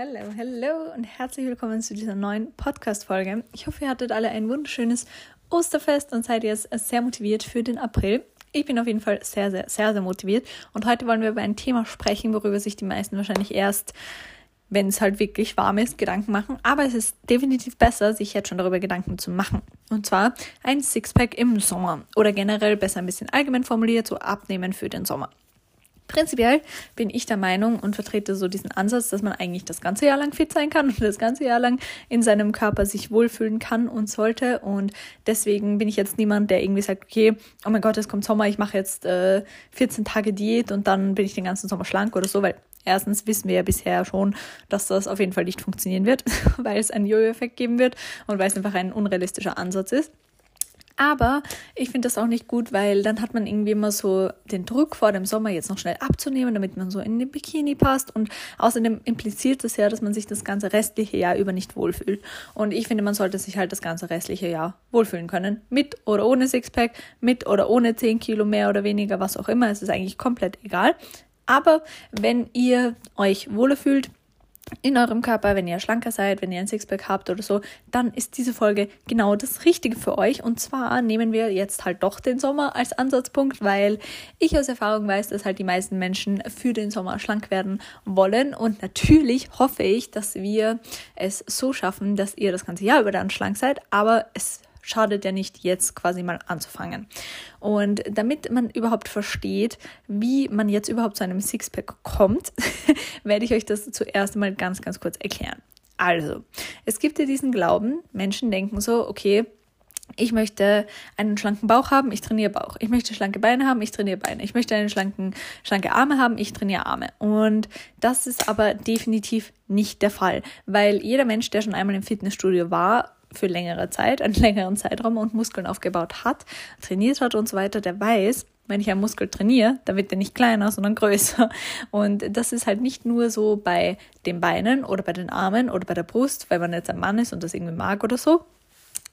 Hallo, hallo und herzlich willkommen zu dieser neuen Podcast-Folge. Ich hoffe, ihr hattet alle ein wunderschönes Osterfest und seid jetzt sehr motiviert für den April. Ich bin auf jeden Fall sehr, sehr, sehr, sehr motiviert und heute wollen wir über ein Thema sprechen, worüber sich die meisten wahrscheinlich erst, wenn es halt wirklich warm ist, Gedanken machen. Aber es ist definitiv besser, sich jetzt schon darüber Gedanken zu machen. Und zwar ein Sixpack im Sommer oder generell besser ein bisschen allgemein formuliert, so abnehmen für den Sommer. Prinzipiell bin ich der Meinung und vertrete so diesen Ansatz, dass man eigentlich das ganze Jahr lang fit sein kann und das ganze Jahr lang in seinem Körper sich wohlfühlen kann und sollte. Und deswegen bin ich jetzt niemand, der irgendwie sagt, okay, oh mein Gott, es kommt Sommer, ich mache jetzt äh, 14 Tage Diät und dann bin ich den ganzen Sommer schlank oder so, weil erstens wissen wir ja bisher schon, dass das auf jeden Fall nicht funktionieren wird, weil es einen Jojo-Effekt geben wird und weil es einfach ein unrealistischer Ansatz ist. Aber ich finde das auch nicht gut, weil dann hat man irgendwie immer so den Druck vor dem Sommer jetzt noch schnell abzunehmen, damit man so in den Bikini passt. Und außerdem impliziert das ja, dass man sich das ganze restliche Jahr über nicht wohlfühlt. Und ich finde, man sollte sich halt das ganze restliche Jahr wohlfühlen können. Mit oder ohne Sixpack, mit oder ohne 10 Kilo mehr oder weniger, was auch immer. Es ist eigentlich komplett egal. Aber wenn ihr euch wohler fühlt, in eurem Körper, wenn ihr schlanker seid, wenn ihr ein Sixpack habt oder so, dann ist diese Folge genau das Richtige für euch. Und zwar nehmen wir jetzt halt doch den Sommer als Ansatzpunkt, weil ich aus Erfahrung weiß, dass halt die meisten Menschen für den Sommer schlank werden wollen. Und natürlich hoffe ich, dass wir es so schaffen, dass ihr das ganze Jahr über dann schlank seid. Aber es schadet ja nicht, jetzt quasi mal anzufangen. Und damit man überhaupt versteht, wie man jetzt überhaupt zu einem Sixpack kommt, werde ich euch das zuerst mal ganz, ganz kurz erklären. Also, es gibt ja diesen Glauben, Menschen denken so, okay, ich möchte einen schlanken Bauch haben, ich trainiere Bauch. Ich möchte schlanke Beine haben, ich trainiere Beine. Ich möchte einen schlanken, schlanke Arme haben, ich trainiere Arme. Und das ist aber definitiv nicht der Fall, weil jeder Mensch, der schon einmal im Fitnessstudio war, für längere Zeit, einen längeren Zeitraum und Muskeln aufgebaut hat, trainiert hat und so weiter, der weiß, wenn ich einen Muskel trainiere, dann wird der nicht kleiner, sondern größer. Und das ist halt nicht nur so bei den Beinen oder bei den Armen oder bei der Brust, weil man jetzt ein Mann ist und das irgendwie mag oder so,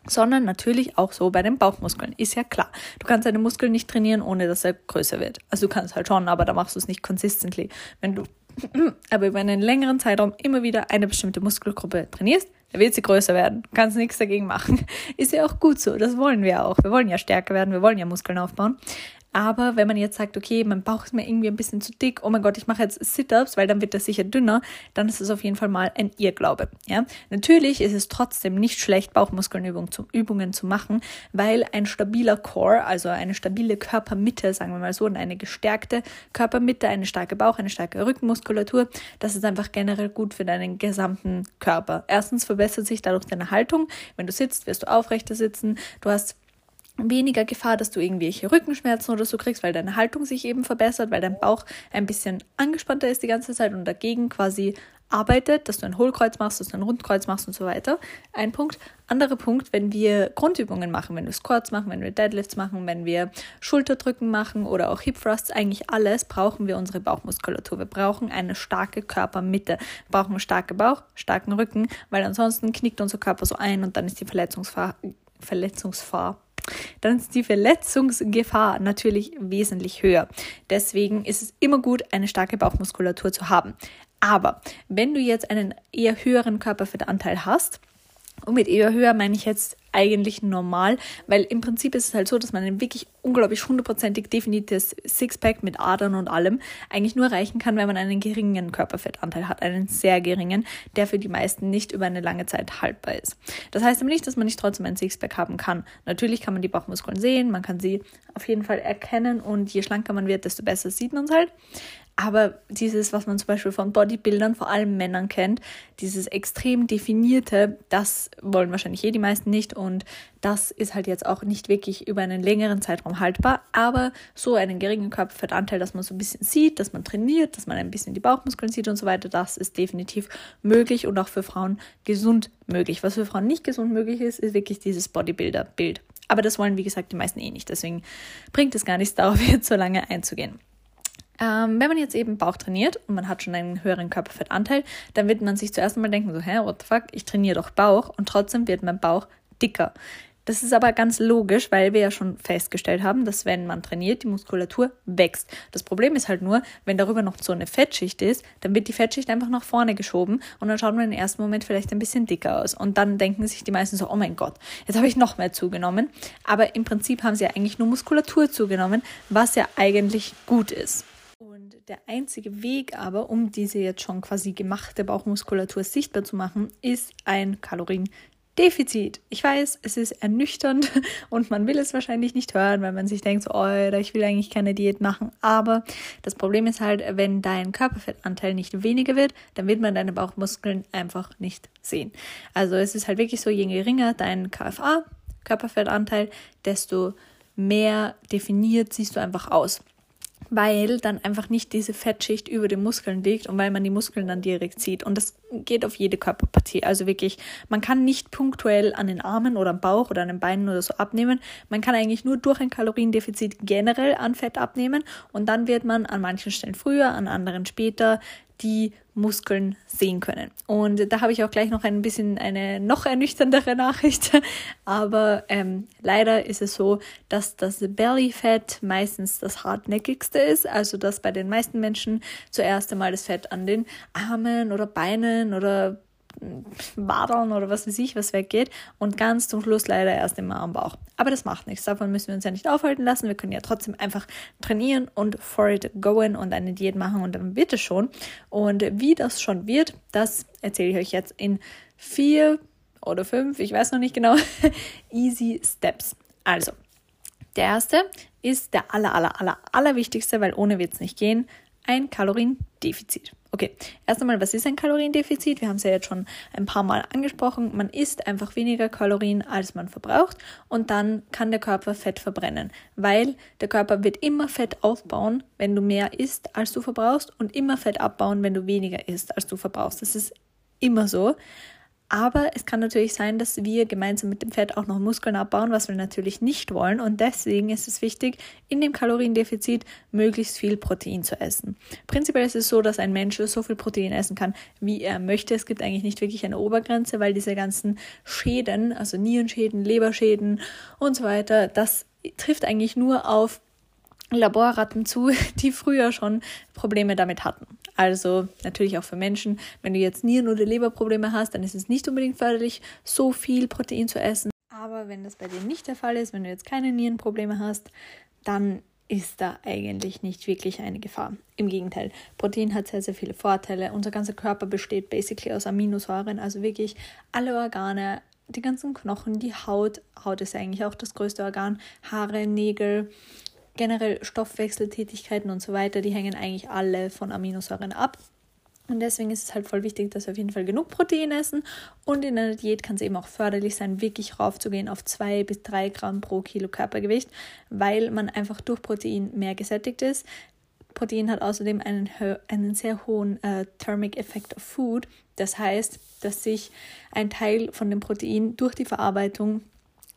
sondern natürlich auch so bei den Bauchmuskeln. Ist ja klar. Du kannst deine Muskeln nicht trainieren, ohne dass er größer wird. Also du kannst halt schon, aber da machst du es nicht consistently. Wenn du aber über einen längeren Zeitraum immer wieder eine bestimmte Muskelgruppe trainierst, dann wird sie größer werden. Kannst nichts dagegen machen. Ist ja auch gut so. Das wollen wir auch. Wir wollen ja stärker werden. Wir wollen ja Muskeln aufbauen. Aber wenn man jetzt sagt, okay, mein Bauch ist mir irgendwie ein bisschen zu dick, oh mein Gott, ich mache jetzt Sit-ups, weil dann wird das sicher dünner, dann ist es auf jeden Fall mal ein Irrglaube. Ja? Natürlich ist es trotzdem nicht schlecht, Bauchmuskelnübungen zu, Übungen zu machen, weil ein stabiler Core, also eine stabile Körpermitte, sagen wir mal so, und eine gestärkte Körpermitte, eine starke Bauch, eine starke Rückenmuskulatur, das ist einfach generell gut für deinen gesamten Körper. Erstens verbessert sich dadurch deine Haltung. Wenn du sitzt, wirst du aufrechter sitzen. Du hast weniger Gefahr, dass du irgendwelche Rückenschmerzen oder so kriegst, weil deine Haltung sich eben verbessert, weil dein Bauch ein bisschen angespannter ist die ganze Zeit und dagegen quasi arbeitet, dass du ein Hohlkreuz machst, dass du ein Rundkreuz machst und so weiter. Ein Punkt. Anderer Punkt, wenn wir Grundübungen machen, wenn wir Squats machen, wenn wir Deadlifts machen, wenn wir Schulterdrücken machen oder auch Hip Thrusts, eigentlich alles, brauchen wir unsere Bauchmuskulatur. Wir brauchen eine starke Körpermitte. Wir brauchen starken Bauch, starken Rücken, weil ansonsten knickt unser Körper so ein und dann ist die Verletzungsgefahr, Verletzungsgefahr dann ist die Verletzungsgefahr natürlich wesentlich höher. Deswegen ist es immer gut, eine starke Bauchmuskulatur zu haben. Aber wenn du jetzt einen eher höheren Körperfettanteil hast, und mit eher höher meine ich jetzt eigentlich normal, weil im Prinzip ist es halt so, dass man ein wirklich unglaublich hundertprozentig definiertes Sixpack mit Adern und allem eigentlich nur erreichen kann, wenn man einen geringen Körperfettanteil hat, einen sehr geringen, der für die meisten nicht über eine lange Zeit haltbar ist. Das heißt aber nicht, dass man nicht trotzdem ein Sixpack haben kann. Natürlich kann man die Bauchmuskeln sehen, man kann sie auf jeden Fall erkennen und je schlanker man wird, desto besser sieht man es halt. Aber dieses, was man zum Beispiel von Bodybuildern, vor allem Männern kennt, dieses extrem definierte, das wollen wahrscheinlich eh die meisten nicht und das ist halt jetzt auch nicht wirklich über einen längeren Zeitraum haltbar. Aber so einen geringen Körperfettanteil, dass man so ein bisschen sieht, dass man trainiert, dass man ein bisschen die Bauchmuskeln sieht und so weiter, das ist definitiv möglich und auch für Frauen gesund möglich. Was für Frauen nicht gesund möglich ist, ist wirklich dieses Bodybuilder-Bild. Aber das wollen, wie gesagt, die meisten eh nicht. Deswegen bringt es gar nichts, darauf jetzt so lange einzugehen. Ähm, wenn man jetzt eben Bauch trainiert und man hat schon einen höheren Körperfettanteil, dann wird man sich zuerst mal denken, so, hä, what the fuck, ich trainiere doch Bauch und trotzdem wird mein Bauch dicker. Das ist aber ganz logisch, weil wir ja schon festgestellt haben, dass wenn man trainiert, die Muskulatur wächst. Das Problem ist halt nur, wenn darüber noch so eine Fettschicht ist, dann wird die Fettschicht einfach nach vorne geschoben und dann schaut man im ersten Moment vielleicht ein bisschen dicker aus. Und dann denken sich die meisten so, oh mein Gott, jetzt habe ich noch mehr zugenommen. Aber im Prinzip haben sie ja eigentlich nur Muskulatur zugenommen, was ja eigentlich gut ist. Der einzige Weg aber, um diese jetzt schon quasi gemachte Bauchmuskulatur sichtbar zu machen, ist ein Kalorien Defizit. Ich weiß, es ist ernüchternd und man will es wahrscheinlich nicht hören, weil man sich denkt, so, oh, ich will eigentlich keine Diät machen. Aber das Problem ist halt, wenn dein Körperfettanteil nicht weniger wird, dann wird man deine Bauchmuskeln einfach nicht sehen. Also es ist halt wirklich so, je geringer dein KFA, Körperfettanteil, desto mehr definiert siehst du einfach aus weil dann einfach nicht diese Fettschicht über den Muskeln liegt und weil man die Muskeln dann direkt sieht. Und das geht auf jede Körperpartie. Also wirklich, man kann nicht punktuell an den Armen oder am Bauch oder an den Beinen oder so abnehmen. Man kann eigentlich nur durch ein Kaloriendefizit generell an Fett abnehmen und dann wird man an manchen Stellen früher, an anderen später die Muskeln sehen können. Und da habe ich auch gleich noch ein bisschen eine noch ernüchterndere Nachricht. Aber ähm, leider ist es so, dass das Belly Fett meistens das hartnäckigste ist. Also dass bei den meisten Menschen zuerst einmal das Fett an den Armen oder Beinen oder Wadeln oder was weiß ich, was weggeht und ganz zum Schluss leider erst immer am Bauch. Aber das macht nichts, davon müssen wir uns ja nicht aufhalten lassen. Wir können ja trotzdem einfach trainieren und for it going und eine Diät machen und dann wird es schon. Und wie das schon wird, das erzähle ich euch jetzt in vier oder fünf, ich weiß noch nicht genau, easy Steps. Also, der erste ist der aller, aller, aller, aller wichtigste, weil ohne wird es nicht gehen, ein Kaloriendefizit. Okay, erst einmal, was ist ein Kaloriendefizit? Wir haben es ja jetzt schon ein paar Mal angesprochen. Man isst einfach weniger Kalorien, als man verbraucht und dann kann der Körper Fett verbrennen, weil der Körper wird immer Fett aufbauen, wenn du mehr isst, als du verbrauchst und immer Fett abbauen, wenn du weniger isst, als du verbrauchst. Das ist immer so. Aber es kann natürlich sein, dass wir gemeinsam mit dem Fett auch noch Muskeln abbauen, was wir natürlich nicht wollen. Und deswegen ist es wichtig, in dem Kaloriendefizit möglichst viel Protein zu essen. Prinzipiell ist es so, dass ein Mensch so viel Protein essen kann, wie er möchte. Es gibt eigentlich nicht wirklich eine Obergrenze, weil diese ganzen Schäden, also Nierenschäden, Leberschäden und so weiter, das trifft eigentlich nur auf Laborratten zu, die früher schon Probleme damit hatten. Also natürlich auch für Menschen, wenn du jetzt Nieren- oder Leberprobleme hast, dann ist es nicht unbedingt förderlich, so viel Protein zu essen. Aber wenn das bei dir nicht der Fall ist, wenn du jetzt keine Nierenprobleme hast, dann ist da eigentlich nicht wirklich eine Gefahr. Im Gegenteil, Protein hat sehr, sehr viele Vorteile. Unser ganzer Körper besteht basically aus Aminosäuren, also wirklich alle Organe, die ganzen Knochen, die Haut. Haut ist eigentlich auch das größte Organ, Haare, Nägel, generell Stoffwechseltätigkeiten und so weiter, die hängen eigentlich alle von Aminosäuren ab. Und deswegen ist es halt voll wichtig, dass wir auf jeden Fall genug Protein essen. Und in einer Diät kann es eben auch förderlich sein, wirklich raufzugehen auf zwei bis drei Gramm pro Kilo Körpergewicht, weil man einfach durch Protein mehr gesättigt ist. Protein hat außerdem einen, einen sehr hohen äh, Thermic Effect of Food. Das heißt, dass sich ein Teil von dem Protein durch die Verarbeitung,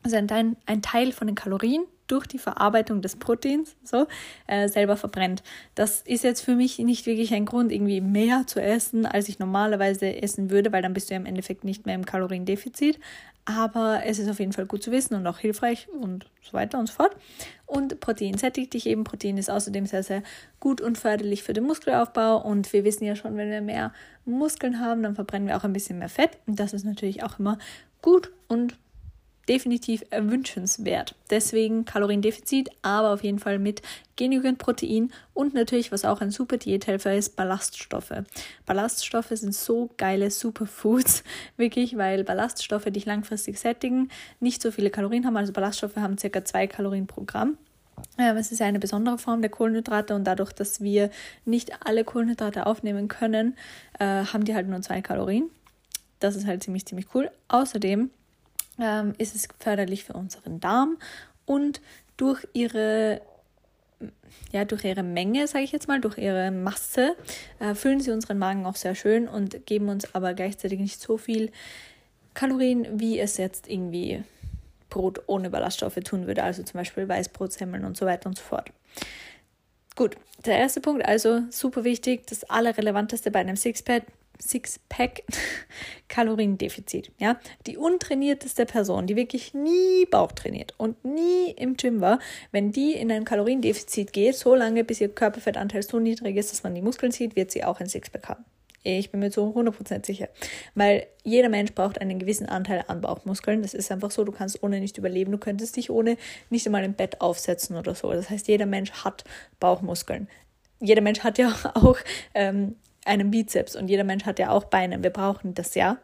also ein, ein Teil von den Kalorien, durch die Verarbeitung des Proteins so äh, selber verbrennt. Das ist jetzt für mich nicht wirklich ein Grund, irgendwie mehr zu essen, als ich normalerweise essen würde, weil dann bist du ja im Endeffekt nicht mehr im Kaloriendefizit. Aber es ist auf jeden Fall gut zu wissen und auch hilfreich und so weiter und so fort. Und Protein sättigt dich eben. Protein ist außerdem sehr, sehr gut und förderlich für den Muskelaufbau. Und wir wissen ja schon, wenn wir mehr Muskeln haben, dann verbrennen wir auch ein bisschen mehr Fett. Und das ist natürlich auch immer gut und definitiv wünschenswert. Deswegen Kaloriendefizit, aber auf jeden Fall mit genügend Protein und natürlich, was auch ein super Diäthelfer ist, Ballaststoffe. Ballaststoffe sind so geile Superfoods, wirklich, weil Ballaststoffe dich langfristig sättigen, nicht so viele Kalorien haben. Also Ballaststoffe haben circa zwei Kalorien pro Gramm. Es ist eine besondere Form der Kohlenhydrate und dadurch, dass wir nicht alle Kohlenhydrate aufnehmen können, äh, haben die halt nur zwei Kalorien. Das ist halt ziemlich, ziemlich cool. Außerdem ähm, ist es förderlich für unseren Darm und durch ihre ja, durch ihre Menge, sage ich jetzt mal, durch ihre Masse, äh, füllen sie unseren Magen auch sehr schön und geben uns aber gleichzeitig nicht so viel Kalorien, wie es jetzt irgendwie Brot ohne Ballaststoffe tun würde, also zum Beispiel Weißbrotsemmeln und so weiter und so fort. Gut, der erste Punkt, also super wichtig, das Allerrelevanteste bei einem Sixpack, Sixpack Kaloriendefizit. Ja, die untrainierteste Person, die wirklich nie Bauch trainiert und nie im Gym war, wenn die in ein Kaloriendefizit geht, so lange bis ihr Körperfettanteil so niedrig ist, dass man die Muskeln sieht, wird sie auch ein Sixpack haben. Ich bin mir so 100% sicher. Weil jeder Mensch braucht einen gewissen Anteil an Bauchmuskeln. Das ist einfach so, du kannst ohne nicht überleben. Du könntest dich ohne nicht einmal im Bett aufsetzen oder so. Das heißt, jeder Mensch hat Bauchmuskeln. Jeder Mensch hat ja auch ähm, einen Bizeps und jeder Mensch hat ja auch Beine. Wir brauchen das ja.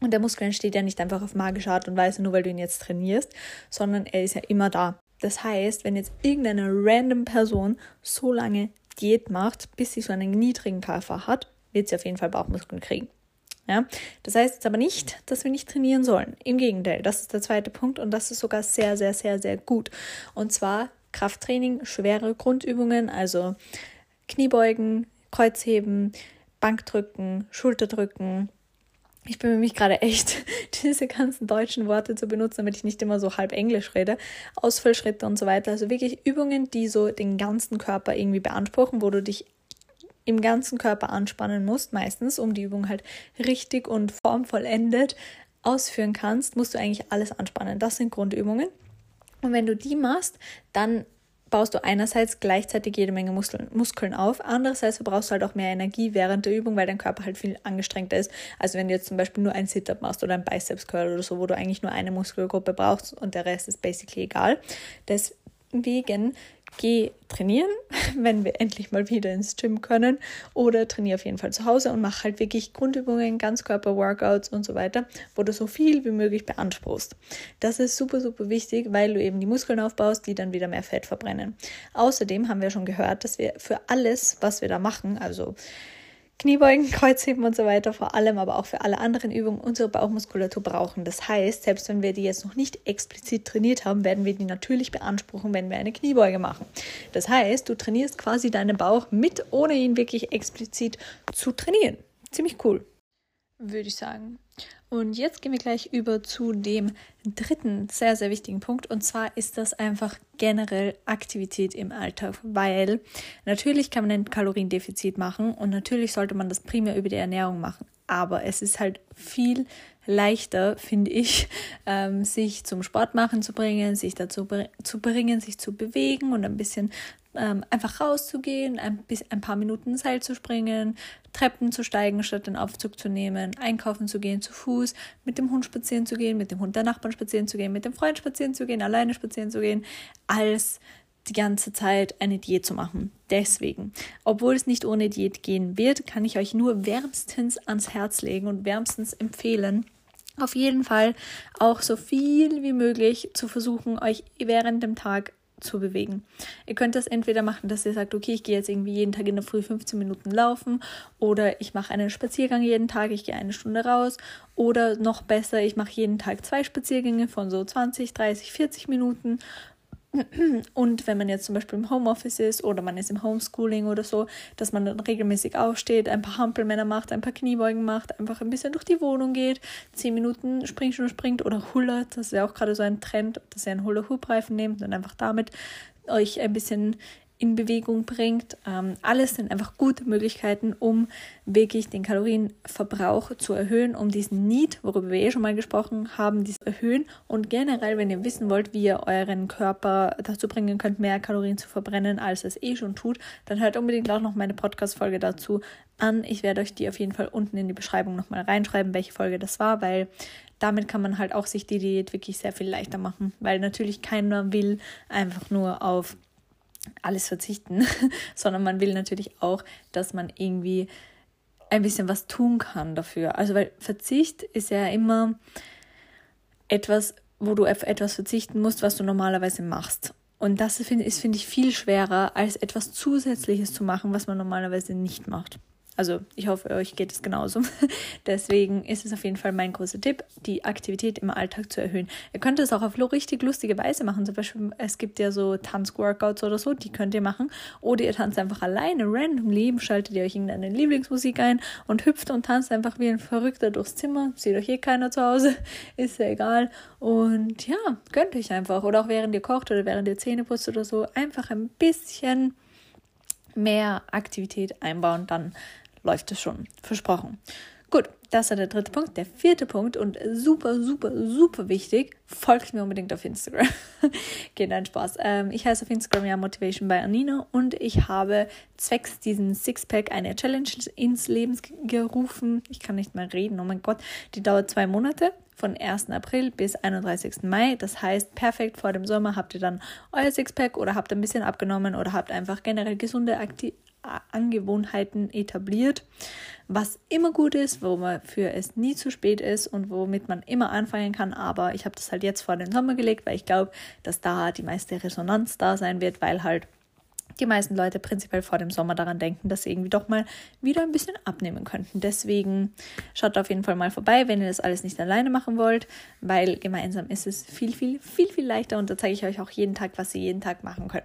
Und der Muskel entsteht ja nicht einfach auf magische Art und Weise, nur weil du ihn jetzt trainierst, sondern er ist ja immer da. Das heißt, wenn jetzt irgendeine random Person so lange Diät macht, bis sie so einen niedrigen KFA hat, wird sie auf jeden Fall Bauchmuskeln kriegen. Ja? Das heißt jetzt aber nicht, dass wir nicht trainieren sollen. Im Gegenteil, das ist der zweite Punkt und das ist sogar sehr, sehr, sehr, sehr gut. Und zwar Krafttraining, schwere Grundübungen, also Kniebeugen, Kreuzheben, Bankdrücken, Schulterdrücken. Ich bemühe mich gerade echt, diese ganzen deutschen Worte zu benutzen, damit ich nicht immer so halb Englisch rede. Ausfallschritte und so weiter. Also wirklich Übungen, die so den ganzen Körper irgendwie beanspruchen, wo du dich im ganzen Körper anspannen musst, meistens, um die Übung halt richtig und formvollendet ausführen kannst, musst du eigentlich alles anspannen. Das sind Grundübungen. Und wenn du die machst, dann baust du einerseits gleichzeitig jede Menge Muskeln, Muskeln auf, andererseits verbrauchst du halt auch mehr Energie während der Übung, weil dein Körper halt viel angestrengter ist. Also wenn du jetzt zum Beispiel nur ein Sit-Up machst oder ein Biceps Curl oder so, wo du eigentlich nur eine Muskelgruppe brauchst und der Rest ist basically egal. Deswegen geh trainieren, wenn wir endlich mal wieder ins Gym können, oder trainiere auf jeden Fall zu Hause und mach halt wirklich Grundübungen, Ganzkörper-Workouts und so weiter, wo du so viel wie möglich beanspruchst. Das ist super, super wichtig, weil du eben die Muskeln aufbaust, die dann wieder mehr Fett verbrennen. Außerdem haben wir schon gehört, dass wir für alles, was wir da machen, also Kniebeugen, Kreuzheben und so weiter, vor allem aber auch für alle anderen Übungen unsere Bauchmuskulatur brauchen. Das heißt, selbst wenn wir die jetzt noch nicht explizit trainiert haben, werden wir die natürlich beanspruchen, wenn wir eine Kniebeuge machen. Das heißt, du trainierst quasi deinen Bauch mit, ohne ihn wirklich explizit zu trainieren. Ziemlich cool, würde ich sagen. Und jetzt gehen wir gleich über zu dem dritten sehr, sehr wichtigen Punkt. Und zwar ist das einfach generell Aktivität im Alltag, weil natürlich kann man ein Kaloriendefizit machen und natürlich sollte man das primär über die Ernährung machen. Aber es ist halt viel leichter, finde ich, ähm, sich zum Sport machen zu bringen, sich dazu zu bringen, sich zu bewegen und ein bisschen ähm, einfach rauszugehen, ein, bis, ein paar Minuten Seil zu springen, Treppen zu steigen, statt den Aufzug zu nehmen, einkaufen zu gehen, zu Fuß, mit dem Hund spazieren zu gehen, mit dem Hund der Nachbarn spazieren zu gehen, mit dem Freund spazieren zu gehen, alleine spazieren zu gehen, als die ganze Zeit eine Diät zu machen. Deswegen, obwohl es nicht ohne Diät gehen wird, kann ich euch nur wärmstens ans Herz legen und wärmstens empfehlen, auf jeden Fall auch so viel wie möglich zu versuchen, euch während dem Tag zu bewegen. Ihr könnt das entweder machen, dass ihr sagt, okay, ich gehe jetzt irgendwie jeden Tag in der Früh 15 Minuten laufen oder ich mache einen Spaziergang jeden Tag, ich gehe eine Stunde raus oder noch besser, ich mache jeden Tag zwei Spaziergänge von so 20, 30, 40 Minuten und wenn man jetzt zum Beispiel im Homeoffice ist oder man ist im Homeschooling oder so, dass man dann regelmäßig aufsteht, ein paar Hampelmänner macht, ein paar Kniebeugen macht, einfach ein bisschen durch die Wohnung geht, zehn Minuten Springschuh springt oder hullert, das ist ja auch gerade so ein Trend, dass ihr einen Hula-Hoop-Reifen nehmt und einfach damit euch ein bisschen in Bewegung bringt. Ähm, alles sind einfach gute Möglichkeiten, um wirklich den Kalorienverbrauch zu erhöhen, um diesen Need, worüber wir eh schon mal gesprochen haben, dies erhöhen. Und generell, wenn ihr wissen wollt, wie ihr euren Körper dazu bringen könnt, mehr Kalorien zu verbrennen, als es eh schon tut, dann hört unbedingt auch noch meine Podcast-Folge dazu an. Ich werde euch die auf jeden Fall unten in die Beschreibung nochmal reinschreiben, welche Folge das war, weil damit kann man halt auch sich die Diät wirklich sehr viel leichter machen, weil natürlich keiner will einfach nur auf alles verzichten, sondern man will natürlich auch, dass man irgendwie ein bisschen was tun kann dafür. Also weil Verzicht ist ja immer etwas, wo du auf etwas verzichten musst, was du normalerweise machst. Und das ist, finde ich, viel schwerer, als etwas Zusätzliches zu machen, was man normalerweise nicht macht. Also ich hoffe, euch geht es genauso. Deswegen ist es auf jeden Fall mein großer Tipp, die Aktivität im Alltag zu erhöhen. Ihr könnt es auch auf richtig lustige Weise machen. Zum Beispiel, es gibt ja so Tanzworkouts oder so, die könnt ihr machen. Oder ihr tanzt einfach alleine, random leben, schaltet ihr euch irgendeine Lieblingsmusik ein und hüpft und tanzt einfach wie ein Verrückter durchs Zimmer. Sieht euch eh keiner zu Hause, ist ja egal. Und ja, gönnt euch einfach. Oder auch während ihr kocht oder während ihr Zähne putzt oder so, einfach ein bisschen mehr Aktivität einbauen, dann läuft es schon. Versprochen. Gut, das war der dritte Punkt. Der vierte Punkt und super, super, super wichtig, folgt mir unbedingt auf Instagram. Geht ein Spaß. Ähm, ich heiße auf Instagram ja Motivation by Anina und ich habe zwecks diesen Sixpack eine Challenge ins Leben gerufen. Ich kann nicht mehr reden, oh mein Gott. Die dauert zwei Monate von 1. April bis 31. Mai. Das heißt, perfekt vor dem Sommer habt ihr dann euer Sixpack oder habt ein bisschen abgenommen oder habt einfach generell gesunde Akti Angewohnheiten etabliert, was immer gut ist, wofür es nie zu spät ist und womit man immer anfangen kann. Aber ich habe das halt jetzt vor den Sommer gelegt, weil ich glaube, dass da die meiste Resonanz da sein wird, weil halt die meisten Leute prinzipiell vor dem Sommer daran denken, dass sie irgendwie doch mal wieder ein bisschen abnehmen könnten. Deswegen schaut auf jeden Fall mal vorbei, wenn ihr das alles nicht alleine machen wollt, weil gemeinsam ist es viel, viel, viel, viel leichter und da zeige ich euch auch jeden Tag, was ihr jeden Tag machen könnt.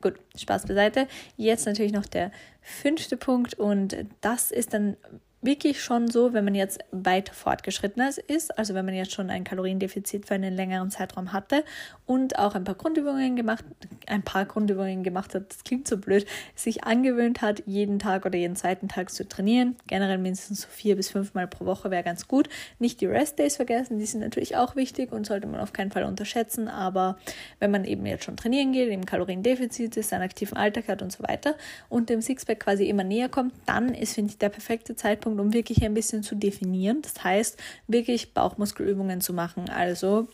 Gut, Spaß beiseite. Jetzt natürlich noch der fünfte Punkt und das ist dann wirklich schon so, wenn man jetzt weit fortgeschrittener ist, also wenn man jetzt schon ein Kaloriendefizit für einen längeren Zeitraum hatte und auch ein paar Grundübungen gemacht, ein paar Grundübungen gemacht hat, das klingt so blöd, sich angewöhnt hat, jeden Tag oder jeden zweiten Tag zu trainieren. Generell mindestens so vier bis fünfmal pro Woche wäre ganz gut. Nicht die Rest Days vergessen, die sind natürlich auch wichtig und sollte man auf keinen Fall unterschätzen, aber wenn man eben jetzt schon trainieren geht, im Kaloriendefizit ist, einen aktiven Alltag hat und so weiter und dem Sixpack quasi immer näher kommt, dann ist, finde ich, der perfekte Zeitpunkt, Zeitpunkt, um wirklich ein bisschen zu definieren. Das heißt, wirklich Bauchmuskelübungen zu machen. Also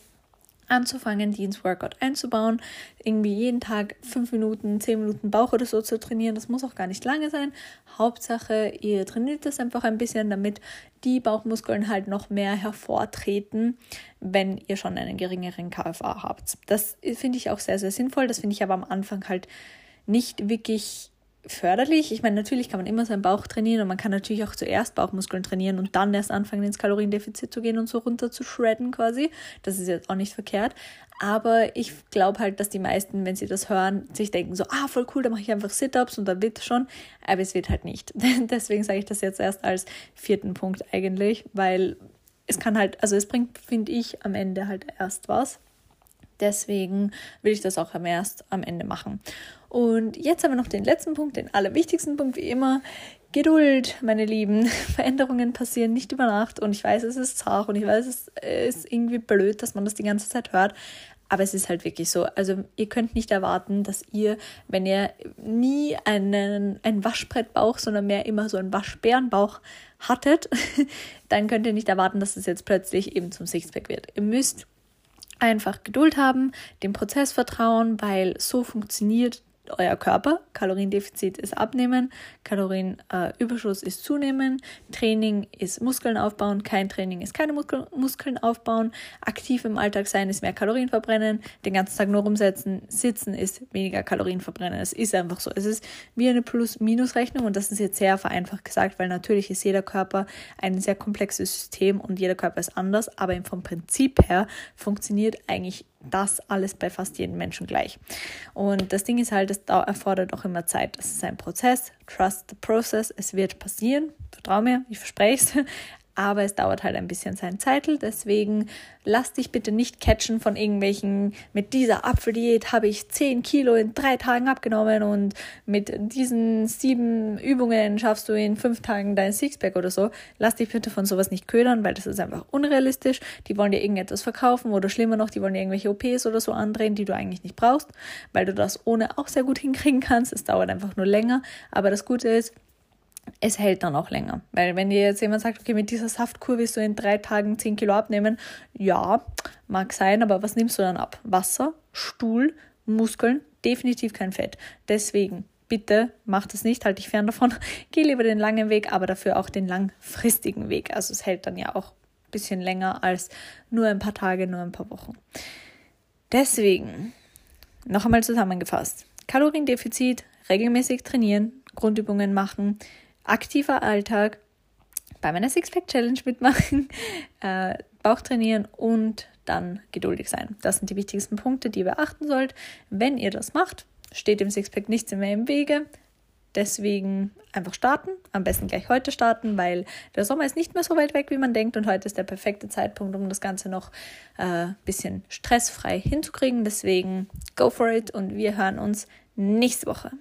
anzufangen, die ins Workout einzubauen. Irgendwie jeden Tag fünf Minuten, zehn Minuten Bauch oder so zu trainieren. Das muss auch gar nicht lange sein. Hauptsache, ihr trainiert das einfach ein bisschen, damit die Bauchmuskeln halt noch mehr hervortreten, wenn ihr schon einen geringeren KFA habt. Das finde ich auch sehr, sehr sinnvoll. Das finde ich aber am Anfang halt nicht wirklich förderlich. Ich meine, natürlich kann man immer seinen Bauch trainieren und man kann natürlich auch zuerst Bauchmuskeln trainieren und dann erst anfangen, ins Kaloriendefizit zu gehen und so runter zu shredden quasi. Das ist jetzt auch nicht verkehrt. Aber ich glaube halt, dass die meisten, wenn sie das hören, sich denken so, ah, voll cool, da mache ich einfach Sit-Ups und dann wird schon. Aber es wird halt nicht. Deswegen sage ich das jetzt erst als vierten Punkt eigentlich, weil es kann halt, also es bringt, finde ich, am Ende halt erst was. Deswegen will ich das auch erst am Ende machen. Und jetzt haben wir noch den letzten Punkt, den allerwichtigsten Punkt wie immer. Geduld, meine Lieben. Veränderungen passieren nicht über Nacht und ich weiß, es ist zart und ich weiß, es ist irgendwie blöd, dass man das die ganze Zeit hört. Aber es ist halt wirklich so. Also ihr könnt nicht erwarten, dass ihr, wenn ihr nie einen, einen Waschbrettbauch, sondern mehr immer so einen Waschbärenbauch hattet, dann könnt ihr nicht erwarten, dass es jetzt plötzlich eben zum Sixpack wird. Ihr müsst einfach Geduld haben, dem Prozess vertrauen, weil so funktioniert euer Körper. Kaloriendefizit ist abnehmen, Kalorienüberschuss äh, ist zunehmen, Training ist Muskeln aufbauen, kein Training ist keine Muskel Muskeln aufbauen, aktiv im Alltag sein ist mehr Kalorien verbrennen, den ganzen Tag nur rumsetzen, sitzen ist weniger Kalorien verbrennen. Es ist einfach so. Es ist wie eine Plus-Minus-Rechnung und das ist jetzt sehr vereinfacht gesagt, weil natürlich ist jeder Körper ein sehr komplexes System und jeder Körper ist anders, aber vom Prinzip her funktioniert eigentlich das alles bei fast jedem Menschen gleich. Und das Ding ist halt, es erfordert auch immer Zeit. Das ist ein Prozess. Trust the process. Es wird passieren. Vertrau mir, ich verspreche es aber es dauert halt ein bisschen sein Zeitel. Deswegen lass dich bitte nicht catchen von irgendwelchen, mit dieser Apfeldiät habe ich 10 Kilo in drei Tagen abgenommen und mit diesen sieben Übungen schaffst du in fünf Tagen dein Sixpack oder so. Lass dich bitte von sowas nicht ködern, weil das ist einfach unrealistisch. Die wollen dir irgendetwas verkaufen oder schlimmer noch, die wollen dir irgendwelche OPs oder so andrehen, die du eigentlich nicht brauchst, weil du das ohne auch sehr gut hinkriegen kannst. Es dauert einfach nur länger. Aber das Gute ist, es hält dann auch länger. Weil wenn dir jetzt jemand sagt, okay, mit dieser Saftkur willst du in drei Tagen 10 Kilo abnehmen, ja, mag sein, aber was nimmst du dann ab? Wasser, Stuhl, Muskeln, definitiv kein Fett. Deswegen, bitte mach das nicht, halt dich fern davon. Geh lieber den langen Weg, aber dafür auch den langfristigen Weg. Also es hält dann ja auch ein bisschen länger als nur ein paar Tage, nur ein paar Wochen. Deswegen, noch einmal zusammengefasst. Kaloriendefizit, regelmäßig trainieren, Grundübungen machen, aktiver Alltag, bei meiner Sixpack Challenge mitmachen, äh, Bauch trainieren und dann geduldig sein. Das sind die wichtigsten Punkte, die ihr beachten sollt. Wenn ihr das macht, steht dem Sixpack nichts mehr im Wege. Deswegen einfach starten, am besten gleich heute starten, weil der Sommer ist nicht mehr so weit weg, wie man denkt und heute ist der perfekte Zeitpunkt, um das Ganze noch ein äh, bisschen stressfrei hinzukriegen. Deswegen go for it und wir hören uns nächste Woche.